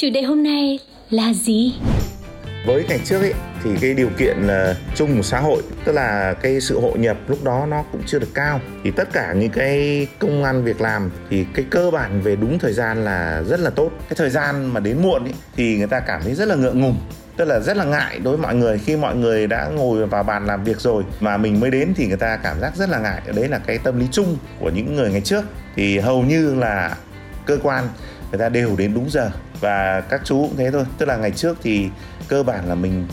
Chủ đề hôm nay là gì? Với ngày trước ấy thì cái điều kiện uh, chung của xã hội tức là cái sự hội nhập lúc đó nó cũng chưa được cao. Thì tất cả những cái công ăn việc làm thì cái cơ bản về đúng thời gian là rất là tốt. Cái thời gian mà đến muộn ấy, thì người ta cảm thấy rất là ngượng ngùng tức là rất là ngại đối với mọi người. Khi mọi người đã ngồi vào bàn làm việc rồi mà mình mới đến thì người ta cảm giác rất là ngại. Đấy là cái tâm lý chung của những người ngày trước. Thì hầu như là cơ quan người ta đều đến đúng giờ. Và các chú cũng thế thôi. Tức là ngày trước thì cơ bản là mình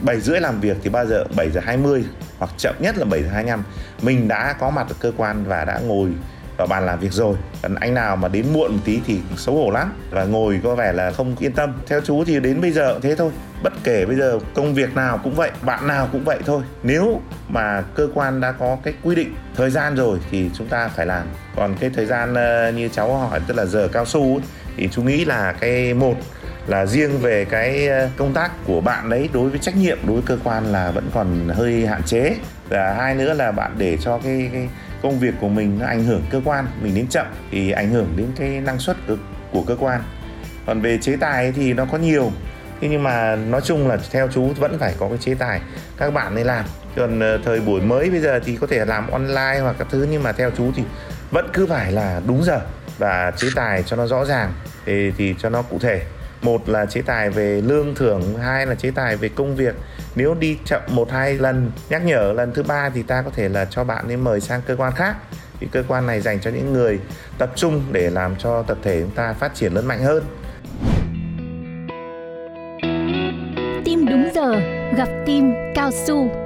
7 rưỡi làm việc thì bao giờ? 7 giờ 20 hoặc chậm nhất là 7 giờ 25 mình đã có mặt ở cơ quan và đã ngồi vào bàn làm việc rồi. Còn anh nào mà đến muộn một tí thì xấu hổ lắm. Và ngồi có vẻ là không yên tâm. Theo chú thì đến bây giờ cũng thế thôi. Bất kể bây giờ công việc nào cũng vậy bạn nào cũng vậy thôi. Nếu mà cơ quan đã có cái quy định thời gian rồi thì chúng ta phải làm. Còn cái thời gian ờ, như cháu hỏi tức là giờ cao su ấy, thì chú nghĩ là cái một là riêng về cái ờ, công tác của bạn đấy đối với trách nhiệm đối với cơ quan là vẫn còn hơi hạn chế. Và hai nữa là bạn để cho cái, cái công việc của mình nó ảnh hưởng cơ quan mình đến chậm thì ảnh hưởng đến cái năng suất của, của cơ quan. Còn về chế tài thì nó có nhiều thế nhưng mà nói chung là theo chú vẫn phải có cái chế tài các bạn nên làm. Còn ờ, thời buổi mới bây giờ thì có thể làm online hoặc các thứ nhưng mà theo chú thì vẫn cứ phải là đúng giờ và chế tài cho nó rõ ràng. Thì, thì cho nó cụ thể. Một là chế tài về lương thưởng hai là chế tài về công việc. Nếu đi chậm một hai lần nhắc nhở lần thứ ba thì ta có thể là cho bạn ấy mời sang cơ quan khác. Thì cơ quan này dành cho những người tập trung để làm cho tập thể chúng ta phát triển lớn mạnh hơn. Tim đúng giờ gặp tim cao su.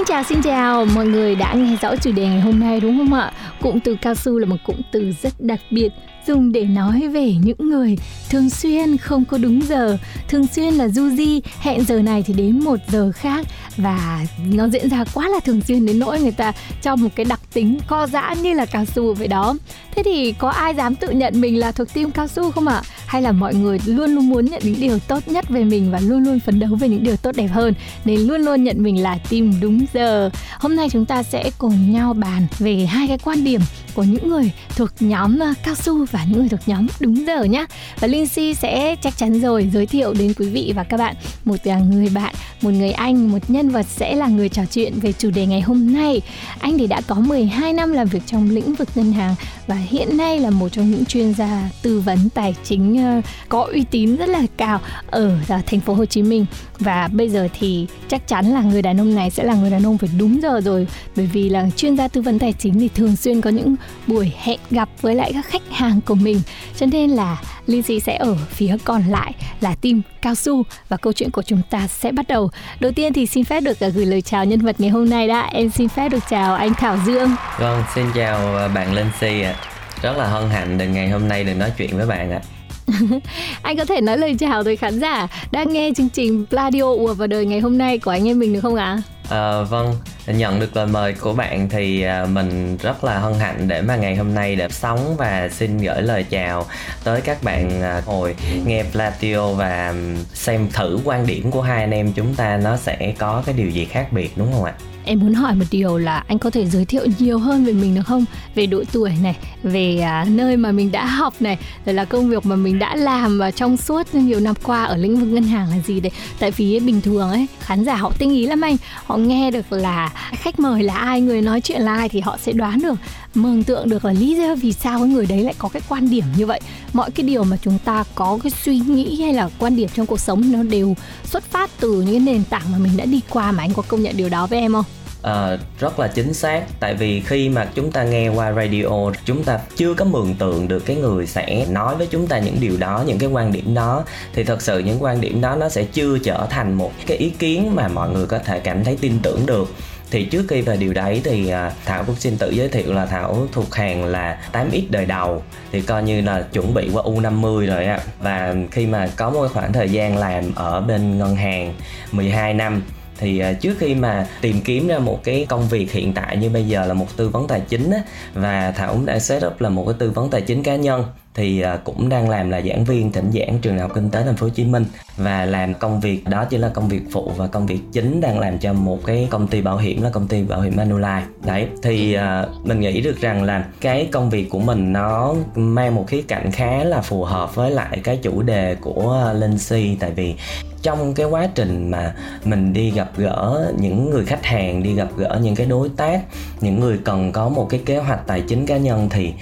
Xin chào xin chào, mọi người đã nghe rõ chủ đề ngày hôm nay đúng không ạ? Cụm từ cao su là một cụm từ rất đặc biệt dùng để nói về những người thường xuyên không có đúng giờ, thường xuyên là du di, hẹn giờ này thì đến một giờ khác và nó diễn ra quá là thường xuyên đến nỗi người ta cho một cái đặc tính co giãn như là cao su vậy đó. Thế thì có ai dám tự nhận mình là thuộc team cao su không ạ? Hay là mọi người luôn luôn muốn nhận những điều tốt nhất về mình và luôn luôn phấn đấu về những điều tốt đẹp hơn nên luôn luôn nhận mình là team đúng giờ. Hôm nay chúng ta sẽ cùng nhau bàn về hai cái quan điểm của những người thuộc nhóm à, cao su và những người thuộc nhóm đúng giờ nhé. Và Linh Si sẽ chắc chắn rồi giới thiệu đến quý vị và các bạn một à, người bạn, một người anh, một nhân vật sẽ là người trò chuyện về chủ đề ngày hôm nay. Anh thì đã có 12 năm làm việc trong lĩnh vực ngân hàng và hiện nay là một trong những chuyên gia tư vấn tài chính ờ, có uy tín rất là cao ở ờ, thành phố Hồ Chí Minh. Và bây giờ thì chắc chắn là người đàn ông này sẽ là người đàn ông phải đúng giờ rồi bởi vì là chuyên gia tư vấn tài chính thì thường xuyên có những buổi hẹn gặp với lại các khách hàng của mình. Cho nên là Lizzy sẽ ở phía còn lại là team cao su và câu chuyện của chúng ta sẽ bắt đầu đầu tiên thì xin phép được uh, gửi lời chào nhân vật ngày hôm nay đã em xin phép được chào anh Thảo Dương Vâng, xin chào ờ, bạn Linh Si ạ. Rất là hân hạnh được ngày hôm nay được nói chuyện với bạn ạ. anh có thể nói lời chào tới khán giả đang nghe chương trình Pladio ùa vào đời ngày hôm nay của anh em mình được không ạ? À, vâng, nhận được lời mời của bạn thì à, mình rất là hân hạnh để mà ngày hôm nay được sống và xin gửi lời chào tới các bạn à, hồi nghe Platio và xem thử quan điểm của hai anh em chúng ta nó sẽ có cái điều gì khác biệt đúng không ạ? Em muốn hỏi một điều là anh có thể giới thiệu nhiều hơn về mình được không? Về độ tuổi này, về à, nơi mà mình đã học này, rồi là công việc mà mình đã làm và trong suốt nhiều năm qua ở lĩnh vực ngân hàng là gì đấy. Tại vì bình thường ấy, khán giả họ tinh ý lắm anh. Họ nghe được là khách mời là ai, người nói chuyện là ai thì họ sẽ đoán được, mường tượng được là lý do vì sao cái người đấy lại có cái quan điểm như vậy. Mọi cái điều mà chúng ta có cái suy nghĩ hay là quan điểm trong cuộc sống nó đều xuất phát từ những cái nền tảng mà mình đã đi qua mà anh có công nhận điều đó với em không? Uh, rất là chính xác. Tại vì khi mà chúng ta nghe qua radio chúng ta chưa có mường tượng được cái người sẽ nói với chúng ta những điều đó những cái quan điểm đó. Thì thật sự những quan điểm đó nó sẽ chưa trở thành một cái ý kiến mà mọi người có thể cảm thấy tin tưởng được. Thì trước khi về điều đấy thì à, thảo cũng xin tự giới thiệu là thảo thuộc hàng là 8x đời đầu. Thì coi như là chuẩn bị qua u 50 rồi á. Và khi mà có một khoảng thời gian làm ở bên ngân hàng 12 năm thì à, trước khi mà tìm kiếm ra một cái công việc hiện tại như bây giờ là một tư vấn tài chính á, và thảo cũng đã set up là một cái tư vấn tài chính cá nhân thì à, cũng đang làm là giảng viên thỉnh giảng trường đại học kinh tế thành phố Hồ Chí Minh. Và làm công việc đó chỉ là công việc phụ và công việc chính đang làm cho một cái công ty bảo hiểm là công ty bảo hiểm Manulife. Đấy thì uh, mình nghĩ được rằng là cái công việc của mình nó mang một khía cạnh khá là phù hợp với lại cái chủ đề của Linh Si. Tại vì trong cái quá trình mà mình đi gặp gỡ những người khách hàng, đi gặp gỡ những cái đối tác, những người cần có một cái kế hoạch tài chính cá nhân thì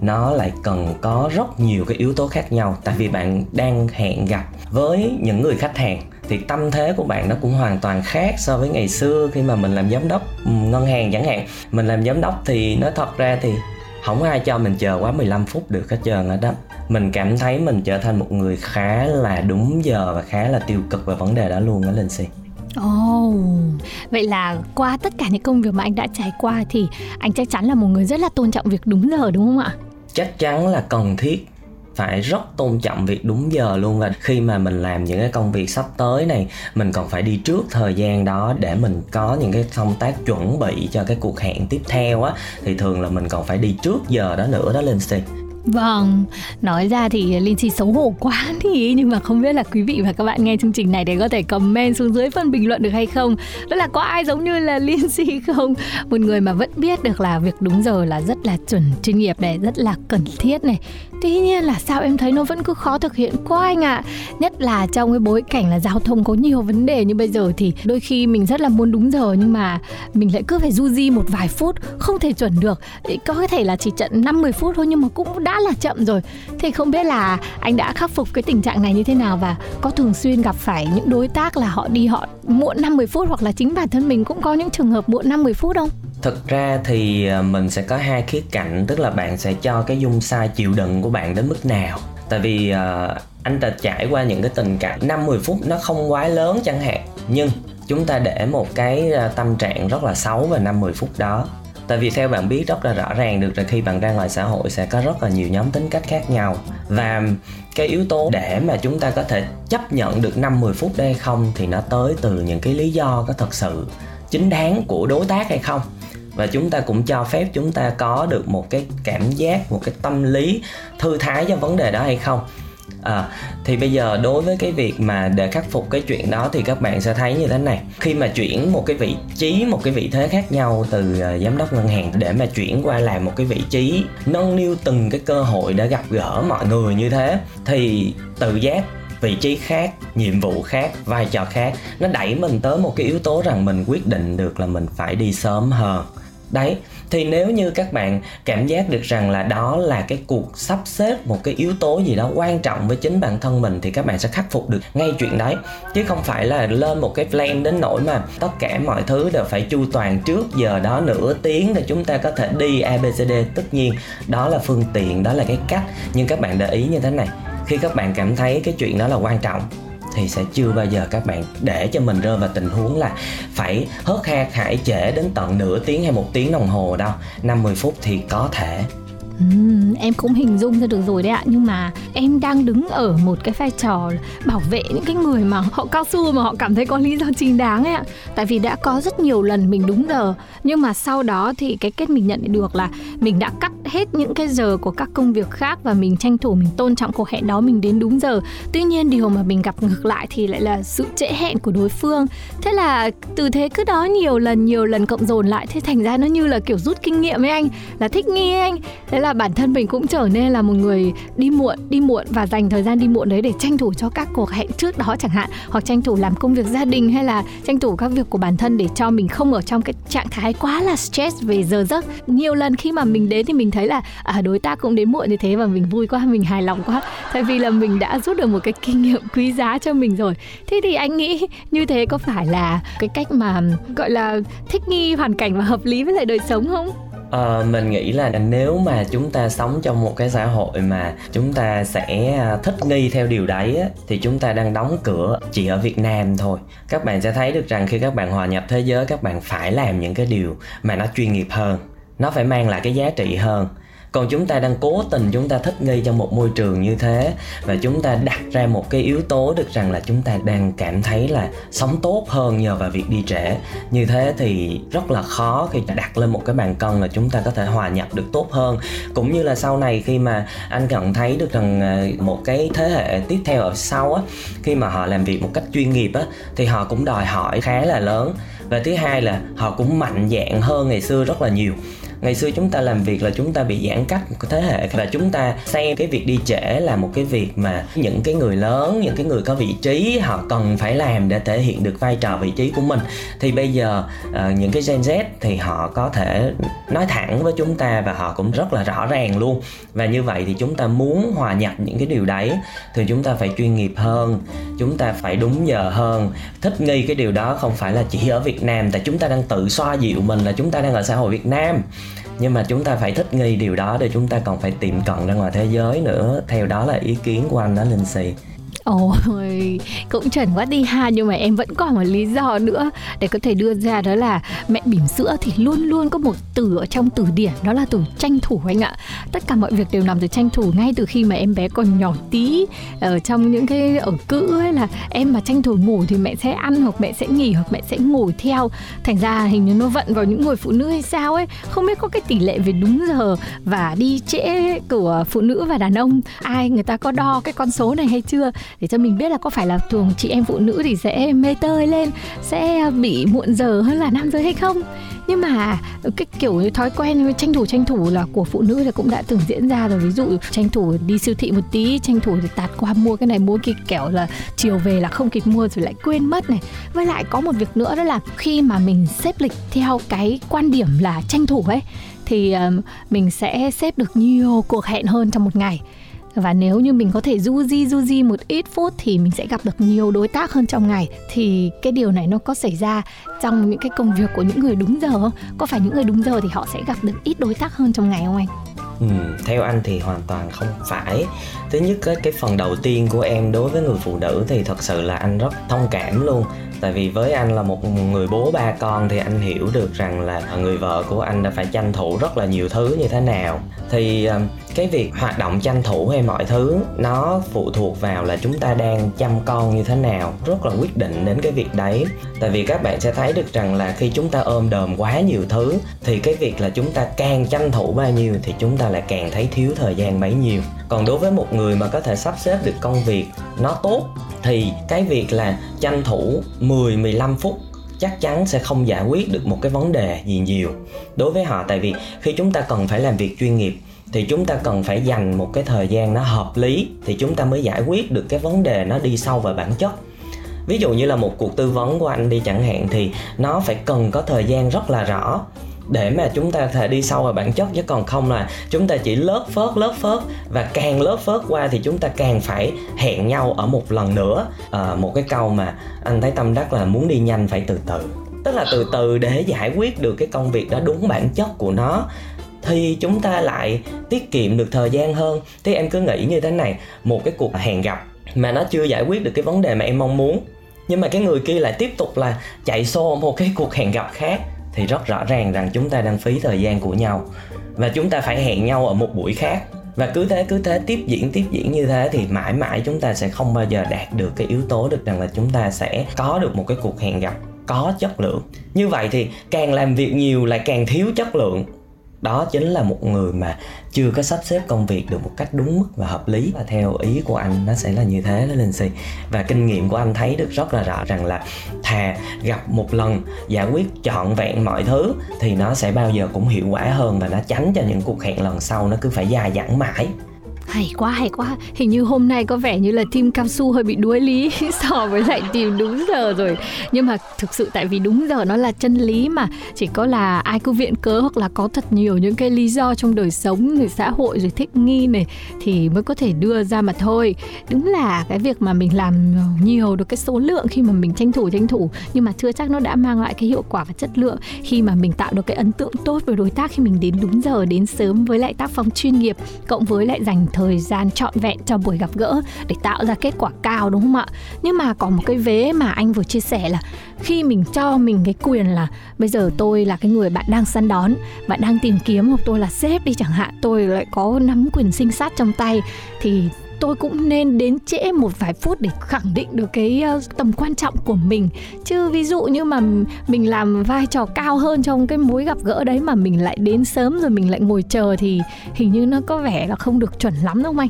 nó lại cần có rất nhiều cái yếu tố khác nhau. Tại vì bạn đang hẹn gặp với những người khách hàng thì tâm thế của bạn nó cũng hoàn toàn khác so với ngày xưa khi mà mình làm giám đốc ừ, ngân hàng chẳng hạn. Mình làm giám đốc thì nó thật ra thì không ai cho mình chờ quá 15 phút được hết trơn ở đó mình cảm thấy mình trở thành một người khá là đúng giờ và khá là tiêu cực về vấn đề đó luôn á linh si Ồ, oh, vậy là qua tất cả những công việc mà anh đã trải qua thì anh chắc chắn là một người rất là tôn trọng việc đúng giờ đúng không ạ? Chắc chắn là cần thiết phải rất tôn trọng việc đúng giờ luôn và khi mà mình làm những cái công việc sắp tới này mình còn phải đi trước thời gian đó để mình có những cái công tác chuẩn bị cho cái cuộc hẹn tiếp theo á. Thì thường là mình còn phải đi trước giờ đó nữa đó lên xì Vâng, nói ra thì Linh Chi xấu hổ quá thì nhưng mà không biết là quý vị và các bạn nghe chương trình này để có thể comment xuống dưới phần bình luận được hay không. Đó là có ai giống như là Linh Chi không? Một người mà vẫn biết được là việc đúng giờ là rất là chuẩn chuyên nghiệp này, rất là cần thiết này. Tuy nhiên là sao em thấy nó vẫn cứ khó thực hiện quá anh ạ. À. Nhất là trong cái bối cảnh là giao thông có nhiều vấn đề như bây giờ thì đôi khi mình rất là muốn đúng giờ nhưng mà mình lại cứ phải du di một vài phút không thể chuẩn được. Có thể là chỉ trận 5-10 phút thôi nhưng mà cũng đã là chậm rồi. Thì không biết là anh đã khắc phục cái tình trạng này như thế nào và có thường xuyên gặp phải những đối tác là họ đi họ muộn 50 phút hoặc là chính bản thân mình cũng có những trường hợp muộn 50 phút không? Thực ra thì à, mình sẽ có hai khía cạnh tức là bạn sẽ cho cái dung sai chịu đựng của bạn đến mức nào. Tại vì uh, anh đã trải qua những cái tình cảnh 50 phút nó không quá lớn chẳng hạn nhưng chúng ta để một cái à, tâm trạng rất là xấu về 50 phút đó tại vì theo bạn biết rất là rõ ràng được là khi bạn ra ngoài xã hội sẽ có rất là nhiều nhóm tính cách khác nhau. Và cái yếu tố để mà chúng ta có thể chấp nhận được 5-10 phút đây không thì nó tới từ những cái lý do có thật sự chính đáng của đối tác hay không. Và chúng ta cũng cho phép chúng ta có được một cái cảm giác, một cái tâm lý thư thái cho vấn đề đó hay không à, thì bây giờ đối với cái việc mà để khắc phục cái chuyện đó thì các bạn sẽ thấy như thế này. Khi mà chuyển một cái vị trí một cái vị thế khác nhau từ ờ, giám đốc ngân hàng để mà chuyển qua làm một cái vị trí nâng niu từng cái cơ hội để gặp gỡ mọi người như thế thì tự giác vị trí khác nhiệm vụ khác vai trò khác nó đẩy mình tới một cái yếu tố rằng mình quyết định được là mình phải đi sớm hơn. Đấy thì nếu như các bạn cảm giác được rằng là đó là cái cuộc sắp xếp một cái yếu tố gì đó quan trọng với chính bản thân mình thì các bạn sẽ khắc phục được ngay chuyện đấy. Chứ không phải là lên một cái plan đến nỗi mà tất cả mọi thứ đều phải chu toàn trước giờ đó nửa tiếng để chúng ta có thể đi abcd tất nhiên, đó là phương tiện, đó là cái cách. Nhưng các bạn để ý như thế này, khi các bạn cảm thấy cái chuyện đó là quan trọng thì sẽ chưa bao giờ các bạn để cho mình rơi vào tình huống là phải hớt ha hải trễ đến tận nửa tiếng hay một tiếng đồng hồ đâu. 50 phút thì có thể. Uhm, em cũng hình dung ra được rồi đấy ạ. Nhưng mà em đang đứng ở một cái vai trò bảo vệ những cái người mà họ cao su mà họ cảm thấy có lý do chính đáng ấy ạ. Tại vì đã có rất nhiều lần mình đúng giờ nhưng mà sau đó thì cái kết mình nhận được là mình đã cắt hết những cái giờ của các công việc khác và mình tranh thủ mình tôn trọng cuộc hẹn đó mình đến đúng giờ. Tuy nhiên điều mà mình gặp ngược lại thì lại là sự trễ hẹn của đối phương. Thế là từ thế cứ đó nhiều lần nhiều lần cộng dồn lại thế thành ra nó như là kiểu rút kinh nghiệm với anh. Là thích nghi anh. Thế là là bản thân mình cũng trở nên là một người đi muộn đi muộn và dành thời gian đi muộn đấy để tranh thủ cho các cuộc hẹn trước đó chẳng hạn hoặc tranh thủ làm công việc gia đình hay là tranh thủ các việc của bản thân để cho mình không ở trong cái trạng thái quá là stress về giờ giấc. Nhiều lần khi mà mình đến thì mình thấy là à, đối tác cũng đến muộn như thế và mình vui quá mình hài lòng quá. Tại vì là mình đã rút được một cái kinh nghiệm quý giá cho mình rồi. Thế thì anh nghĩ như thế có phải là cái cách mà gọi là thích nghi hoàn cảnh và hợp lý với lại đời sống không? Ờ, mình nghĩ là nếu mà chúng ta sống trong một cái xã hội mà chúng ta sẽ à, thích nghi theo điều đấy á, thì chúng ta đang đóng cửa chỉ ở Việt Nam thôi. Các bạn sẽ thấy được rằng khi các bạn hòa nhập thế giới các bạn phải làm những cái điều mà nó chuyên nghiệp hơn, nó phải mang lại cái giá trị hơn còn chúng ta đang cố tình chúng ta thích nghi trong một môi trường như thế và chúng ta đặt ra một cái yếu tố được rằng là chúng ta đang cảm thấy là sống tốt hơn nhờ vào việc đi trễ. Như thế thì rất là khó khi đặt lên một cái bàn cân là chúng ta có thể hòa nhập được tốt hơn. Cũng như là sau này khi mà anh nhận thấy được rằng à, một cái thế hệ tiếp theo ở sau á, khi mà họ làm việc một cách chuyên nghiệp á, thì họ cũng đòi hỏi khá là lớn. Và thứ hai là họ cũng mạnh dạng hơn ngày xưa rất là nhiều ngày xưa chúng ta làm việc là chúng ta bị giãn cách một thế hệ và chúng ta xem cái việc đi trễ là một cái việc mà những cái người lớn, những cái người có vị trí, họ cần phải làm để thể hiện được vai trò, vị trí của mình. Thì bây giờ ờ, những cái Gen Z thì họ có thể nói thẳng với chúng ta và họ cũng rất là rõ ràng luôn. Và như vậy thì chúng ta muốn hòa nhập những cái điều đấy thì chúng ta phải chuyên nghiệp hơn, chúng ta phải đúng giờ hơn. Thích nghi cái điều đó không phải là chỉ ở Việt Nam, tại chúng ta đang tự xoa dịu mình là chúng ta đang ở xã hội Việt Nam nhưng mà chúng ta phải thích nghi điều đó để chúng ta còn phải tiệm cận ra ngoài thế giới nữa. Theo đó là ý kiến của anh đó, linh xì. Ôi, cũng chuẩn quá đi ha Nhưng mà em vẫn còn một lý do nữa Để có thể đưa ra đó là Mẹ bỉm sữa thì luôn luôn có một từ ở trong từ điển Đó là từ tranh thủ anh ạ. Tất cả mọi việc đều nằm từ tranh thủ Ngay từ khi mà em bé còn nhỏ tí Ở trong những cái ở cữ ấy là Em mà tranh thủ ngủ thì mẹ sẽ ăn Hoặc mẹ sẽ nghỉ hoặc mẹ sẽ ngồi theo. Thành ra hình như nó vận vào những người phụ nữ hay sao ấy Không biết có cái tỷ lệ về đúng giờ Và đi trễ của phụ nữ và đàn ông. Ai người ta có đo cái con số này hay chưa? Để cho mình biết là có phải là thường chị em phụ nữ thì sẽ mê tơi lên, sẽ bị muộn giờ hơn là nam giới hay không? Nhưng mà cái kiểu như thói quen tranh thủ tranh thủ là của phụ nữ là cũng đã từng diễn ra rồi. Ví dụ tranh thủ đi siêu thị một tí, tranh thủ thì tạt qua mua cái này, mua cái kẹo là chiều về là không kịp mua rồi lại quên mất này. Với lại có một việc nữa đó là khi mà mình xếp lịch theo cái quan điểm là tranh thủ ấy, thì ờ, mình sẽ xếp được nhiều cuộc hẹn hơn trong một ngày và nếu như mình có thể du di du di một ít phút thì mình sẽ gặp được nhiều đối tác hơn trong ngày. Thì cái điều này nó có xảy ra trong những cái công việc của những người đúng giờ không? Có phải những người đúng giờ thì họ sẽ gặp được ít đối tác hơn trong ngày không anh? Ừ, theo anh thì hoàn toàn không phải. Thứ nhất cái, cái phần đầu tiên của em đối với người phụ nữ thì thật sự là anh rất thông cảm luôn. Tại vì với anh là một người bố ba con thì anh hiểu được rằng là người vợ của anh đã phải tranh thủ rất là nhiều thứ như thế nào. Thì ờ, cái việc hoạt động tranh thủ hay mọi thứ nó phụ thuộc vào là chúng ta đang chăm con như thế nào. Rất là quyết định đến cái việc đấy. Tại vì các bạn sẽ thấy được rằng là khi chúng ta ôm đờm quá nhiều thứ, thì cái việc là chúng ta càng tranh thủ bao nhiêu thì chúng ta lại càng thấy thiếu thời gian bấy nhiêu. Còn đối với một người mà có thể sắp xếp được công việc nó tốt, thì cái việc là tranh thủ 10 15 phút chắc chắn sẽ không giải quyết được một cái vấn đề gì nhiều đối với họ. Tại vì khi chúng ta cần phải làm việc chuyên nghiệp thì chúng ta cần phải dành một cái thời gian nó hợp lý thì chúng ta mới giải quyết được cái vấn đề nó đi sâu vào bản chất. Ví dụ như là một cuộc tư vấn của anh đi chẳng hạn thì nó phải cần có thời gian rất là rõ để mà chúng ta thể đi sâu vào bản chất chứ còn không là chúng ta chỉ lớp phớt lớp phớt và càng lớp phớt qua thì chúng ta càng phải hẹn nhau ở một lần nữa. À, một cái câu mà anh thấy tâm đắc là muốn đi nhanh phải từ từ. Tức là từ từ để giải quyết được cái công việc đó đúng bản chất của nó thì chúng ta lại tiết kiệm được thời gian hơn. Thế em cứ nghĩ như thế này, một cái cuộc hẹn gặp mà nó chưa giải quyết được cái vấn đề mà em mong muốn, nhưng mà cái người kia lại tiếp tục là chạy xô một cái cuộc hẹn gặp khác, thì rất rõ ràng rằng chúng ta đang phí thời gian của nhau và chúng ta phải hẹn nhau ở một buổi khác. Và cứ thế cứ thế, tiếp diễn tiếp diễn như thế thì mãi mãi chúng ta sẽ không bao giờ đạt được cái yếu tố được rằng là chúng ta sẽ có được một cái cuộc hẹn gặp có chất lượng. Như vậy thì càng làm việc nhiều lại càng thiếu chất lượng đó chính là một người mà chưa có sắp xếp công việc được một cách đúng mức và hợp lý. Và theo ý của anh, nó sẽ là như thế đó linh si và kinh nghiệm của anh thấy được rất là rõ rằng là thà gặp một lần, giải quyết trọn vẹn mọi thứ, thì nó sẽ bao giờ cũng hiệu quả hơn và nó tránh cho những cuộc hẹn lần sau nó cứ phải dài dẳng mãi hay quá hay quá. Hình như hôm nay có vẻ như là team cao su hơi bị đuối lý so với lại team đúng giờ rồi. Nhưng mà thực sự tại vì đúng giờ nó là chân lý mà. Chỉ có là ai cứ viện cớ hoặc là có thật nhiều những cái lý do trong đời sống rồi xã hội, rồi thích nghi này, thì mới có thể đưa ra mà thôi. Đúng là cái việc mà mình làm nhiều được cái số lượng khi mà mình tranh thủ tranh thủ. Nhưng mà chưa chắc nó đã mang lại cái hiệu quả và chất lượng khi mà mình tạo được cái ấn tượng tốt với đối tác khi mình đến đúng giờ, đến sớm với lại tác phong chuyên nghiệp, cộng với lại dành thời gian trọn vẹn cho buổi gặp gỡ để tạo ra kết quả cao, đúng không ạ? Nhưng mà có một cái vế mà anh vừa chia sẻ là khi mình cho mình cái quyền là bây giờ tôi là cái người bạn đang săn đón, bạn đang tìm kiếm hoặc tôi là sếp đi chẳng hạn, tôi lại có nắm quyền sinh sát trong tay, thì tôi cũng nên đến trễ một vài phút để khẳng định được cái uh, tầm quan trọng của mình. Chứ ví dụ như mà mình làm vai trò cao hơn trong cái mối gặp gỡ đấy mà mình lại đến sớm rồi mình lại ngồi chờ thì hình như nó có vẻ là không được chuẩn lắm đúng không anh?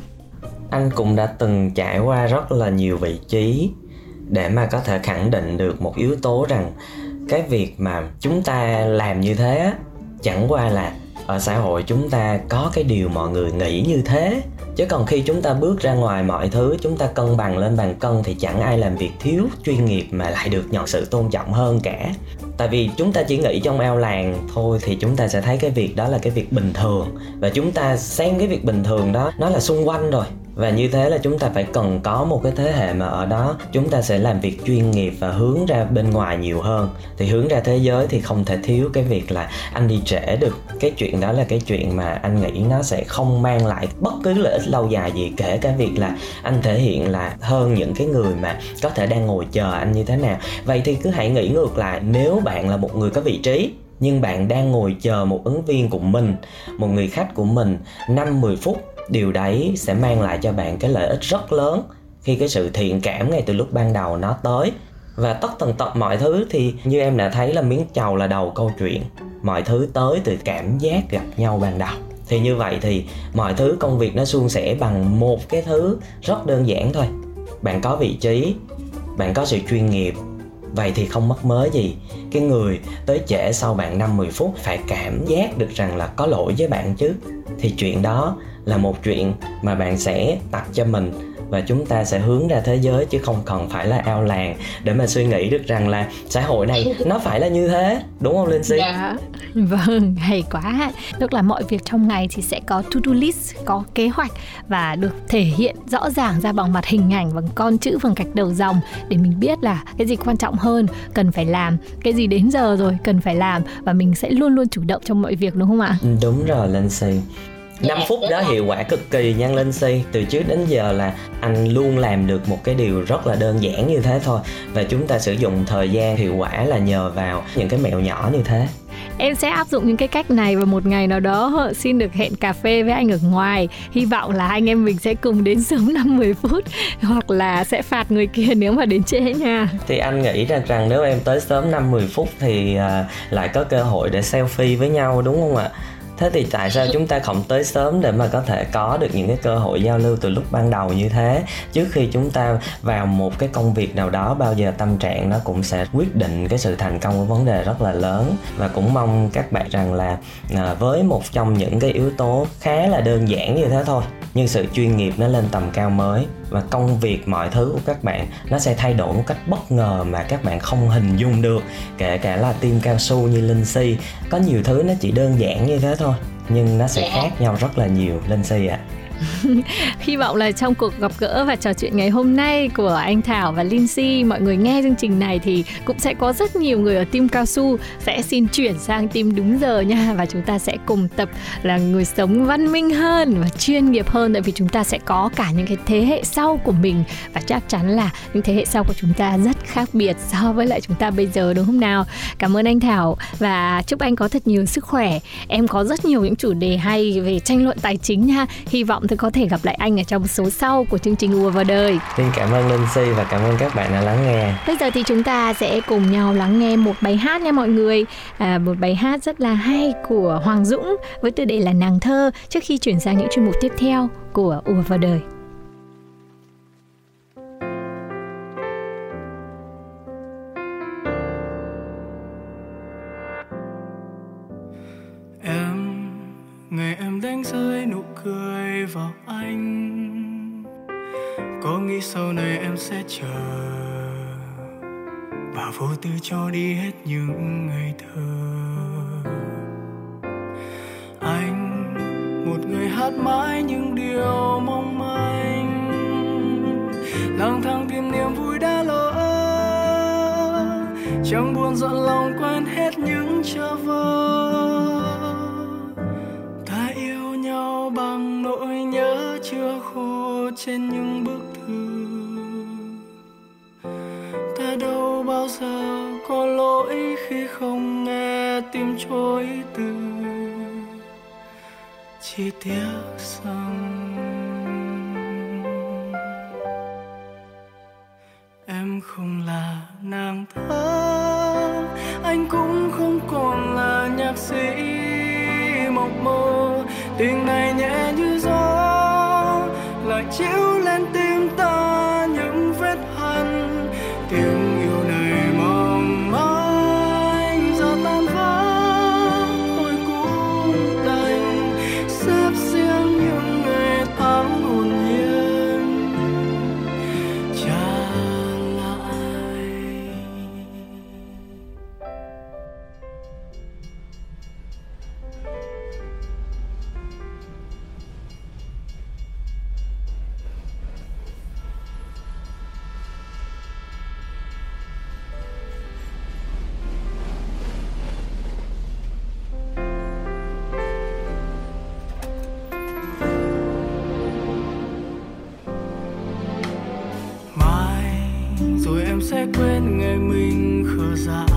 Anh cũng đã từng trải qua rất là nhiều vị trí để mà có thể khẳng định được một yếu tố rằng cái việc mà chúng ta làm như thế chẳng qua là ở xã hội chúng ta có cái điều mọi người nghĩ như thế. Chứ còn khi chúng ta bước ra ngoài mọi thứ, chúng ta cân bằng lên bàn cân thì chẳng ai làm việc thiếu chuyên nghiệp mà lại được nhận sự tôn trọng hơn cả. Tại vì chúng ta chỉ nghĩ trong ao làng thôi thì chúng ta sẽ thấy cái việc đó là cái việc bình thường. Và chúng ta xem cái việc bình thường đó, nó là xung quanh rồi và như thế là chúng ta phải cần có một cái thế hệ mà ở đó chúng ta sẽ làm việc chuyên nghiệp và hướng ra bên ngoài nhiều hơn. Thì hướng ra thế giới thì không thể thiếu cái việc là anh đi trễ được. Cái chuyện đó là cái chuyện mà anh nghĩ nó sẽ không mang lại bất cứ lợi ích lâu dài gì, kể cả việc là anh thể hiện là hơn những cái người mà có thể đang ngồi chờ anh như thế nào. Vậy thì cứ hãy nghĩ ngược lại, nếu bạn là một người có vị trí nhưng bạn đang ngồi chờ một ứng viên của mình, một người khách của mình. 5-10 phút, điều đấy sẽ mang lại cho bạn cái lợi ích rất lớn khi cái sự thiện cảm ngay từ lúc ban đầu nó tới. Và tất tần tật mọi thứ thì như em đã thấy là miếng chầu là đầu câu chuyện. Mọi thứ tới từ cảm giác gặp nhau ban đầu. Thì như vậy thì mọi thứ công việc nó suôn sẻ bằng một cái thứ rất đơn giản thôi. Bạn có vị trí, bạn có sự chuyên nghiệp vậy thì không mất mớ gì. Cái người tới trễ sau bạn 5-10 phút phải cảm giác được rằng là có lỗi với bạn chứ. Thì chuyện đó là một chuyện mà bạn sẽ tập cho mình và chúng ta sẽ hướng ra thế giới chứ không cần phải là ao làng để mà suy nghĩ được rằng là xã hội này nó phải là như thế. Đúng không linh si dạ. Vâng hay quá. Tức là mọi việc trong ngày thì sẽ có to do list có kế hoạch và được thể hiện rõ ràng ra bằng mặt hình ảnh bằng con chữ bằng gạch đầu dòng để mình biết là cái gì quan trọng hơn cần phải làm cái gì đến giờ rồi cần phải làm và mình sẽ luôn luôn chủ động trong mọi việc đúng không ạ? Ừ, đúng rồi linh si 5 phút đó hiệu quả cực kỳ nha Linh Si Từ trước đến giờ là anh luôn làm được một cái điều rất là đơn giản như thế thôi Và chúng ta sử dụng thời gian hiệu quả là nhờ vào những cái mẹo nhỏ như thế Em sẽ áp dụng những cái cách này và một ngày nào đó xin được hẹn cà phê với anh ở ngoài. Hy vọng là anh em mình sẽ cùng đến sớm 5-10 phút hoặc là sẽ phạt người kia nếu mà đến trễ nha. Thì anh nghĩ rằng rằng nếu em tới sớm 5-10 phút thì uh, lại có cơ hội để selfie với nhau đúng không ạ? Thế thì tại sao chúng ta không tới sớm để mà có thể có được những cái cơ hội giao lưu từ lúc ban đầu như thế? Trước khi chúng ta vào một cái công việc nào đó bao giờ tâm trạng nó cũng sẽ quyết định cái sự thành công của vấn đề rất là lớn. Và cũng mong các bạn rằng là à, với một trong những cái yếu tố khá là đơn giản như thế thôi nhưng sự chuyên nghiệp nó lên tầm cao mới và công việc mọi thứ của các bạn nó sẽ thay đổi một cách bất ngờ mà các bạn không hình dung được kể cả là team cao su như linh si có nhiều thứ nó chỉ đơn giản như thế thôi nhưng nó sẽ khác nhau rất là nhiều linh si ạ à. Hy vọng là trong cuộc gặp gỡ và trò chuyện ngày hôm nay của anh Thảo và Lindsay mọi người nghe chương trình này thì cũng sẽ có rất nhiều người ở team cao su sẽ xin chuyển sang team đúng giờ nha. Và chúng ta sẽ cùng tập là người sống văn minh hơn và chuyên nghiệp hơn tại vì chúng ta sẽ có cả những cái thế hệ sau của mình. Và chắc chắn là những thế hệ sau của chúng ta rất khác biệt so với lại chúng ta bây giờ, đúng không nào? Cảm ơn anh Thảo và chúc anh có thật nhiều sức khỏe. Em có rất nhiều những chủ đề hay về tranh luận tài chính nha. Hy vọng tôi có thể gặp lại anh ở trong số sau của chương trình ùa vào đời. Xin cảm ơn linh si và cảm ơn các bạn đã lắng nghe. Bây giờ thì chúng ta sẽ cùng nhau lắng nghe một bài hát nha mọi người. À, một bài hát rất là hay của hoàng dũng với tựa đề là nàng thơ trước khi chuyển sang những chuyên mục tiếp theo của ùa vào đời sẽ chờ. Và vô tư cho đi hết những ngày thơ. Anh, một người hát mãi những điều mong manh. Lang thang tìm niềm vui đã lỡ. Chẳng buồn giận lòng quên hết những trở vơ bằng nỗi nhớ chưa khô trên những bức không nghe tim chối từ, chỉ tiếc rằng em không là nàng thơ anh cũng không còn là nhạc sĩ mộng mơ tình này nhẹ như sẽ quên ngày mình khờ dại.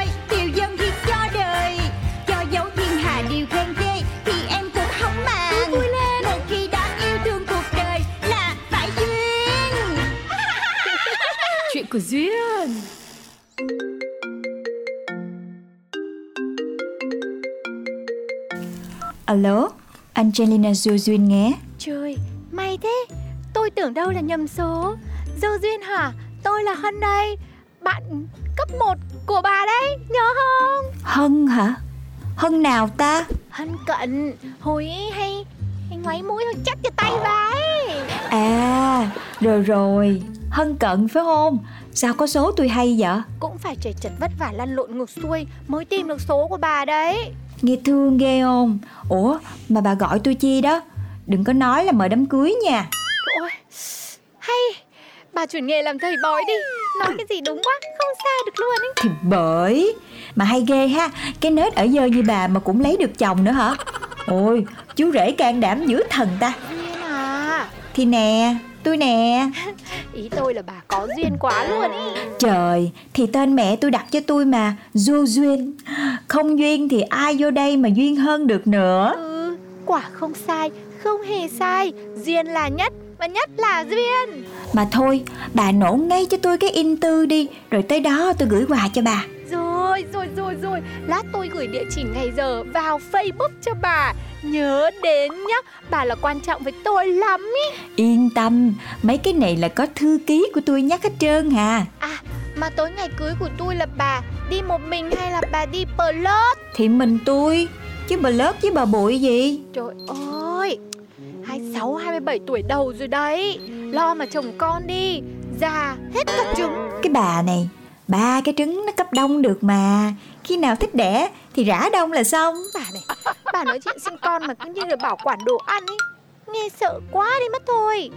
của duyên Alo, Angelina Du Duyên nghe. Trời, may thế Tôi tưởng đâu là nhầm số Dâu duyên hả? Tôi là Hân đây Bạn cấp 1 của bà đấy Nhớ không? Hân hả? Hân nào ta? Hân cận Hồi ấy hay hay ngoáy mũi thôi chắc cho tay vái À, rồi rồi, Hân cận phải không? Sao có số tôi hay vậy? Cũng phải trời chật vất vả lăn lộn ngược xuôi Mới tìm được số của bà đấy Nghe thương ghê không? Ủa, mà bà gọi tôi chi đó? Đừng có nói là mời đám cưới nha. Ôi, hay Bà chuyển nghề làm thầy bói đi Nói cái gì đúng quá Không sai được luôn ấy Thì bởi Mà hay ghê ha Cái nết ở dơ như bà mà cũng lấy được chồng nữa hả Ôi chú rể can đảm dữ thần ta Thì nè Tôi nè. Ý tôi là bà có duyên quá luôn ý. Trời Thì tên mẹ tôi đặt cho tôi mà Du Duyên. Không duyên thì ai vô đây mà duyên hơn được nữa? Ừ, quả không sai Không hề sai. Duyên là nhất Và nhất là duyên. Mà thôi Bà nổ ngay cho tôi cái in tư đi Rồi tới đó tôi gửi quà cho bà. Rồi, rồi, rồi, rồi. Lát tôi gửi địa chỉ ngày giờ vào Facebook cho bà. Nhớ đến nhá Bà là quan trọng với tôi lắm ý. Yên tâm Mấy cái này là có thư ký của tôi nhắc hết trơn hà. À, mà tối ngày cưới của tôi là bà Đi một mình hay là bà đi plot? Thì mình tôi Chứ bà lớp với bà bụi gì? Trời ơi 26, 27 tuổi đầu rồi đấy. Lo mà chồng con đi Già hết cả trứng. Cái bà này Ba cái trứng nó cấp đông được mà. Khi nào thích đẻ thì rã đông là xong. Bà này Bà nói chuyện sinh con mà cứ như là bảo quản đồ ăn ấy. Nghe sợ quá đi mất thôi.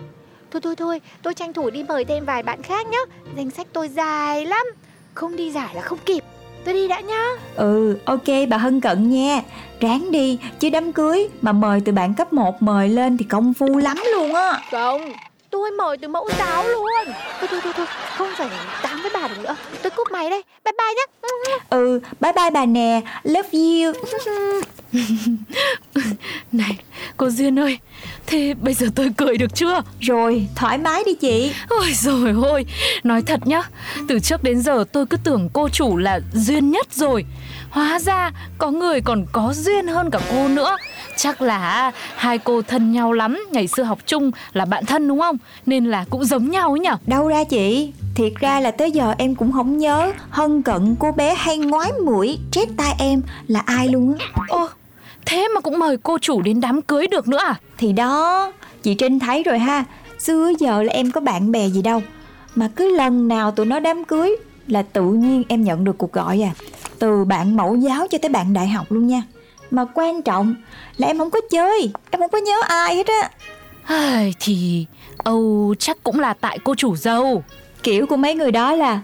Thôi thôi thôi Tôi tranh thủ đi mời thêm vài bạn khác nhá. Danh sách tôi dài lắm. Không đi giải là không kịp Tôi đi đã nhá. Ừ ok bà Hân cận nha. Ráng đi Chứ đám cưới mà mời từ bạn cấp 1 mời lên thì công phu lắm luôn á. Không Tôi mời từ mẫu giáo luôn. Thôi thôi thôi, thôi. Không phải tám với bà được nữa. Tôi cúp máy đây. Bye bye nhá. Ừ bye bye bà nè. Love you. Này, cô Duyên ơi, thế bây giờ tôi cười được chưa? Rồi thoải mái đi chị. Ôi rồi ôi, nói thật nhá, từ trước đến giờ tôi cứ tưởng cô chủ là duyên nhất rồi. Hóa ra có người còn có duyên hơn cả cô nữa. Chắc là hai cô thân nhau lắm, ngày xưa học chung là bạn thân đúng không? Nên là cũng giống nhau ấy nhở? Đâu ra chị Thiệt ra là tới giờ em cũng không nhớ Hân cận cô bé hay ngoái mũi Trét tai em là ai luôn á Ô, thế mà cũng mời cô chủ đến đám cưới được nữa à? Thì đó Chị Trinh thấy rồi ha Xưa giờ là em có bạn bè gì đâu Mà cứ lần nào tụi nó đám cưới Là tự nhiên em nhận được cuộc gọi à Từ bạn mẫu giáo cho tới bạn đại học luôn nha Mà quan trọng là em không có chơi Em không có nhớ ai hết á. Thì Âu chắc cũng là tại cô chủ dâu. Kiểu của mấy người đó là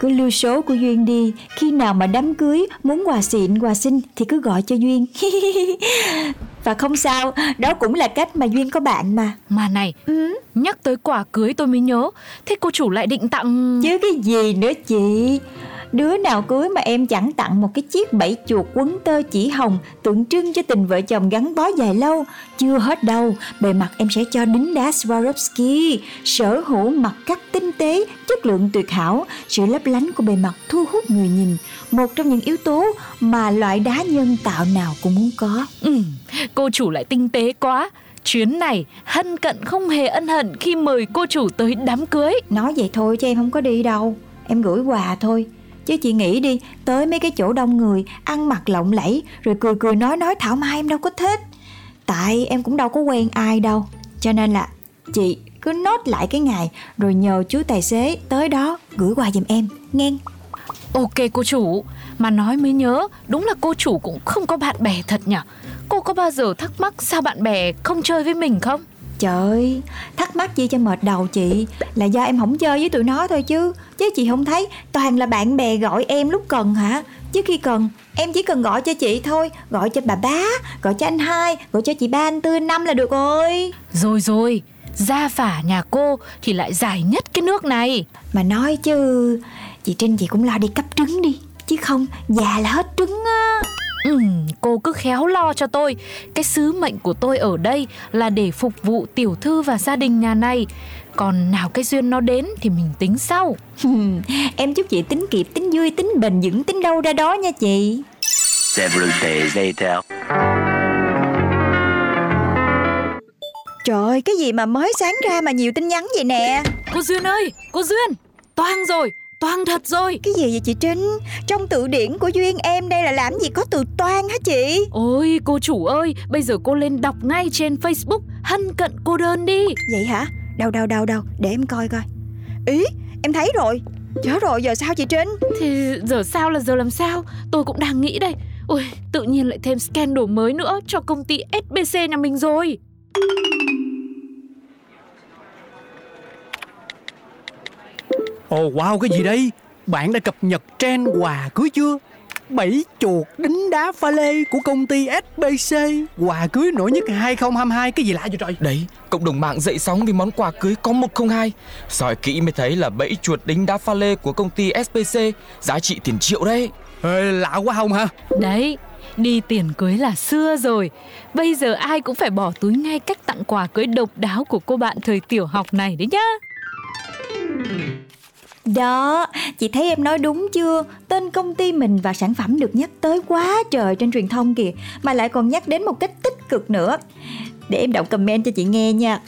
cứ lưu số của Duyên đi Khi nào mà đám cưới Muốn quà xịn quà xinh Thì cứ gọi cho Duyên. Và không sao Đó cũng là cách mà Duyên có bạn mà. Mà này, ừ. nhắc tới quả cưới tôi mới nhớ Thế cô chủ lại định tặng... Chứ cái gì nữa chị Đứa nào cưới mà em chẳng tặng một cái chiếc bẫy chuột quấn tơ chỉ hồng Tượng trưng cho tình vợ chồng gắn bó dài lâu. Chưa hết đâu Bề mặt em sẽ cho đính đá Swarovski. Sở hữu mặt cắt tinh tế Chất lượng tuyệt hảo Sự lấp lánh của bề mặt thu hút người nhìn. Một trong những yếu tố mà loại đá nhân tạo nào cũng muốn có. Ừ, cô chủ lại tinh tế quá. Chuyến này Hân Cận không hề ân hận khi mời cô chủ tới đám cưới. Nói vậy thôi chứ em không có đi đâu. Em gửi quà thôi Chứ chị nghĩ đi Tới mấy cái chỗ đông người Ăn mặc lộng lẫy Rồi cười cười nói nói thảo mai em đâu có thích Tại em cũng đâu có quen ai đâu Cho nên là Chị cứ nốt lại cái ngày Rồi nhờ chú tài xế tới đó gửi quà giùm em Nghe Ok cô chủ, mà nói mới nhớ, đúng là cô chủ cũng không có bạn bè thật nhỉ? Cô có bao giờ thắc mắc sao bạn bè không chơi với mình không? Trời ơi, thắc mắc gì cho mệt đầu chị? Là do em không chơi với tụi nó thôi chứ. Chứ chị không thấy toàn là bạn bè gọi em lúc cần hả? Chứ khi cần em chỉ cần gọi cho chị thôi. Gọi cho bà bá, gọi cho anh hai, gọi cho chị ba, anh tư, năm là được rồi. Rồi rồi, gia phả nhà cô thì lại dài nhất cái nước này. Mà nói chứ Chị Trinh chị cũng lo đi cấp trứng đi. Chứ không già là hết trứng á Ừ, cô cứ khéo lo cho tôi. Cái sứ mệnh của tôi ở đây là để phục vụ tiểu thư và gia đình nhà này. Còn nào cái duyên nó đến thì mình tính sau. Em chúc chị tính kịp, tính vui, tính bền vững, tính đâu ra đó nha chị. Several days later. Trời ơi, cái gì mà mới sáng ra mà nhiều tin nhắn vậy nè? Cô Duyên ơi, cô Duyên. Toang rồi, toang thật rồi. Cái gì vậy chị Trinh? Trong từ điển của Duyên em đây là làm gì có từ toan hả chị? Ôi cô chủ ơi, bây giờ cô lên đọc ngay trên Facebook Hân cận cô đơn đi. Vậy hả? Đâu đâu đâu đâu Để em coi coi. Ý em thấy rồi. Chết rồi giờ sao chị Trinh? Thì giờ sao là giờ làm sao? Tôi cũng đang nghĩ đây. Ôi tự nhiên lại thêm scandal mới nữa Cho công ty SBC nhà mình rồi Ồ wow cái gì đây? Bạn đã cập nhật trend quà cưới chưa? Bảy chuột đính đá pha lê của công ty SBC Quà cưới nổi nhất 2022 Cái gì lạ vậy trời? Đấy, cộng đồng mạng dậy sóng vì món quà cưới có 102 Soi kỹ mới thấy là bẫy chuột đính đá pha lê của công ty SPC Giá trị tiền triệu đấy. Ê, Lạ quá không hả Đấy Đi tiền cưới là xưa rồi. Bây giờ ai cũng phải bỏ túi ngay cách tặng quà cưới độc đáo của cô bạn thời tiểu học này đấy nhá đó Chị thấy em nói đúng chưa? Tên công ty mình và sản phẩm được nhắc tới quá trời trên truyền thông kìa Mà lại còn nhắc đến một cách tích cực nữa. Để em đọc comment cho chị nghe nha.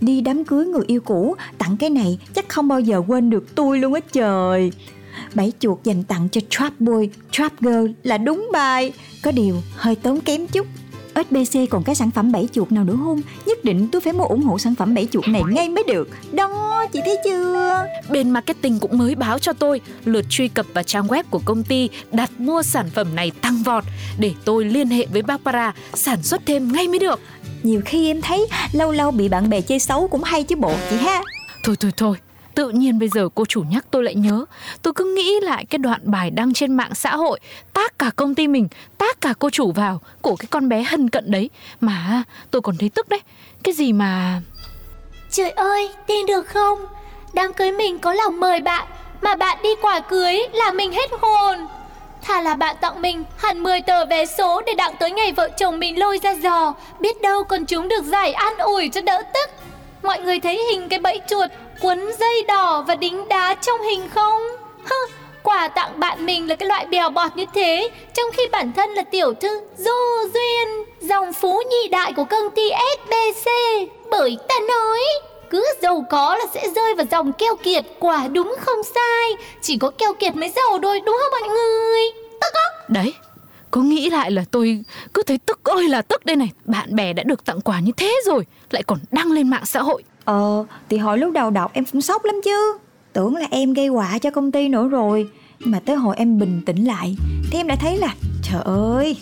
Đi đám cưới người yêu cũ Tặng cái này chắc không bao giờ quên được tôi luôn á trời. Bảy chuột dành tặng cho Trap Boy, Trap Girl là đúng bài. Có điều hơi tốn kém chút. SBC còn cái sản phẩm bảy chuột nào nữa không? Nhất định tôi phải mua ủng hộ sản phẩm bảy chuột này ngay mới được Đó, chị thấy chưa? Bên marketing cũng mới báo cho tôi lượt truy cập vào trang web của công ty đặt mua sản phẩm này tăng vọt để tôi liên hệ với Barbara sản xuất thêm ngay mới được. Nhiều khi em thấy lâu lâu bị bạn bè chơi xấu cũng hay chứ bộ chị ha Thôi thôi thôi, tự nhiên bây giờ cô chủ nhắc tôi lại nhớ. Tôi cứ nghĩ lại cái đoạn bài đăng trên mạng xã hội, tác cả công ty mình, tác cả cô chủ vào của cái con bé hân cận đấy. Mà tôi còn thấy tức đấy. Cái gì mà... Trời ơi, tin được không? Đám cưới mình có lòng mời bạn Mà bạn đi quả cưới là mình hết hồn Thà là bạn tặng mình hẳn 10 tờ vé số Để đặng tới ngày vợ chồng mình lôi ra giò Biết đâu còn chúng được giải an ủi cho đỡ tức Mọi người thấy hình cái bẫy chuột Quấn dây đỏ và đính đá trong hình không? Hơ, quà tặng bạn mình là cái loại bèo bọt như thế Trong khi bản thân là tiểu thư Du Duyên Dòng phú nhị đại của công ty SBC Bởi ta nói cứ giàu có là sẽ rơi vào dòng keo kiệt Quả đúng không sai Chỉ có keo kiệt mới giàu thôi đúng không mọi người? Tức có. Đấy, có nghĩ lại là tôi cứ thấy tức ơi là tức đây này. Bạn bè đã được tặng quà như thế rồi Lại còn đăng lên mạng xã hội. Ờ, thì hồi lúc đầu đọc em cũng sốc lắm chứ. Tưởng là em gây họa cho công ty nữa rồi. Nhưng mà tới hồi em bình tĩnh lại Thì em đã thấy là Trời ơi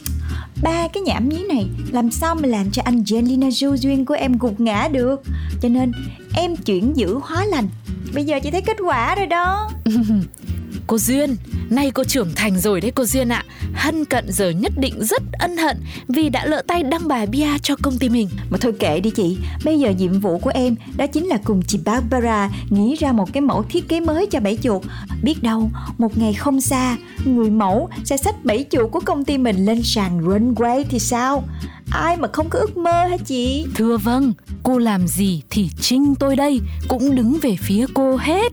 Ba cái nhảm nhí này Làm sao mà làm cho Angelina Jolie duyên của em gục ngã được? Cho nên em chuyển giữ hóa lành. Bây giờ chị thấy kết quả rồi đó. Cô Duyên, nay cô trưởng thành rồi đấy cô Duyên ạ. Hân cận giờ nhất định rất ân hận Vì đã lỡ tay đăng bài bia cho công ty mình. Mà thôi kệ đi chị Bây giờ nhiệm vụ của em Đó chính là cùng chị Barbara Nghĩ ra một cái mẫu thiết kế mới cho bẫy chuột. Biết đâu một ngày không xa Người mẫu sẽ xách bẫy chuột của công ty mình Lên sàn runway thì sao? Ai mà không có ước mơ hả chị? Thưa vâng, cô làm gì thì Trinh tôi đây Cũng đứng về phía cô hết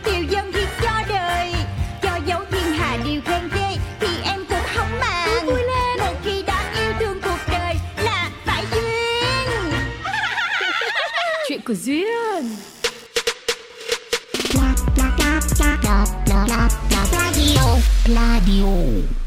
Chuyện của duyên Radio. Radio.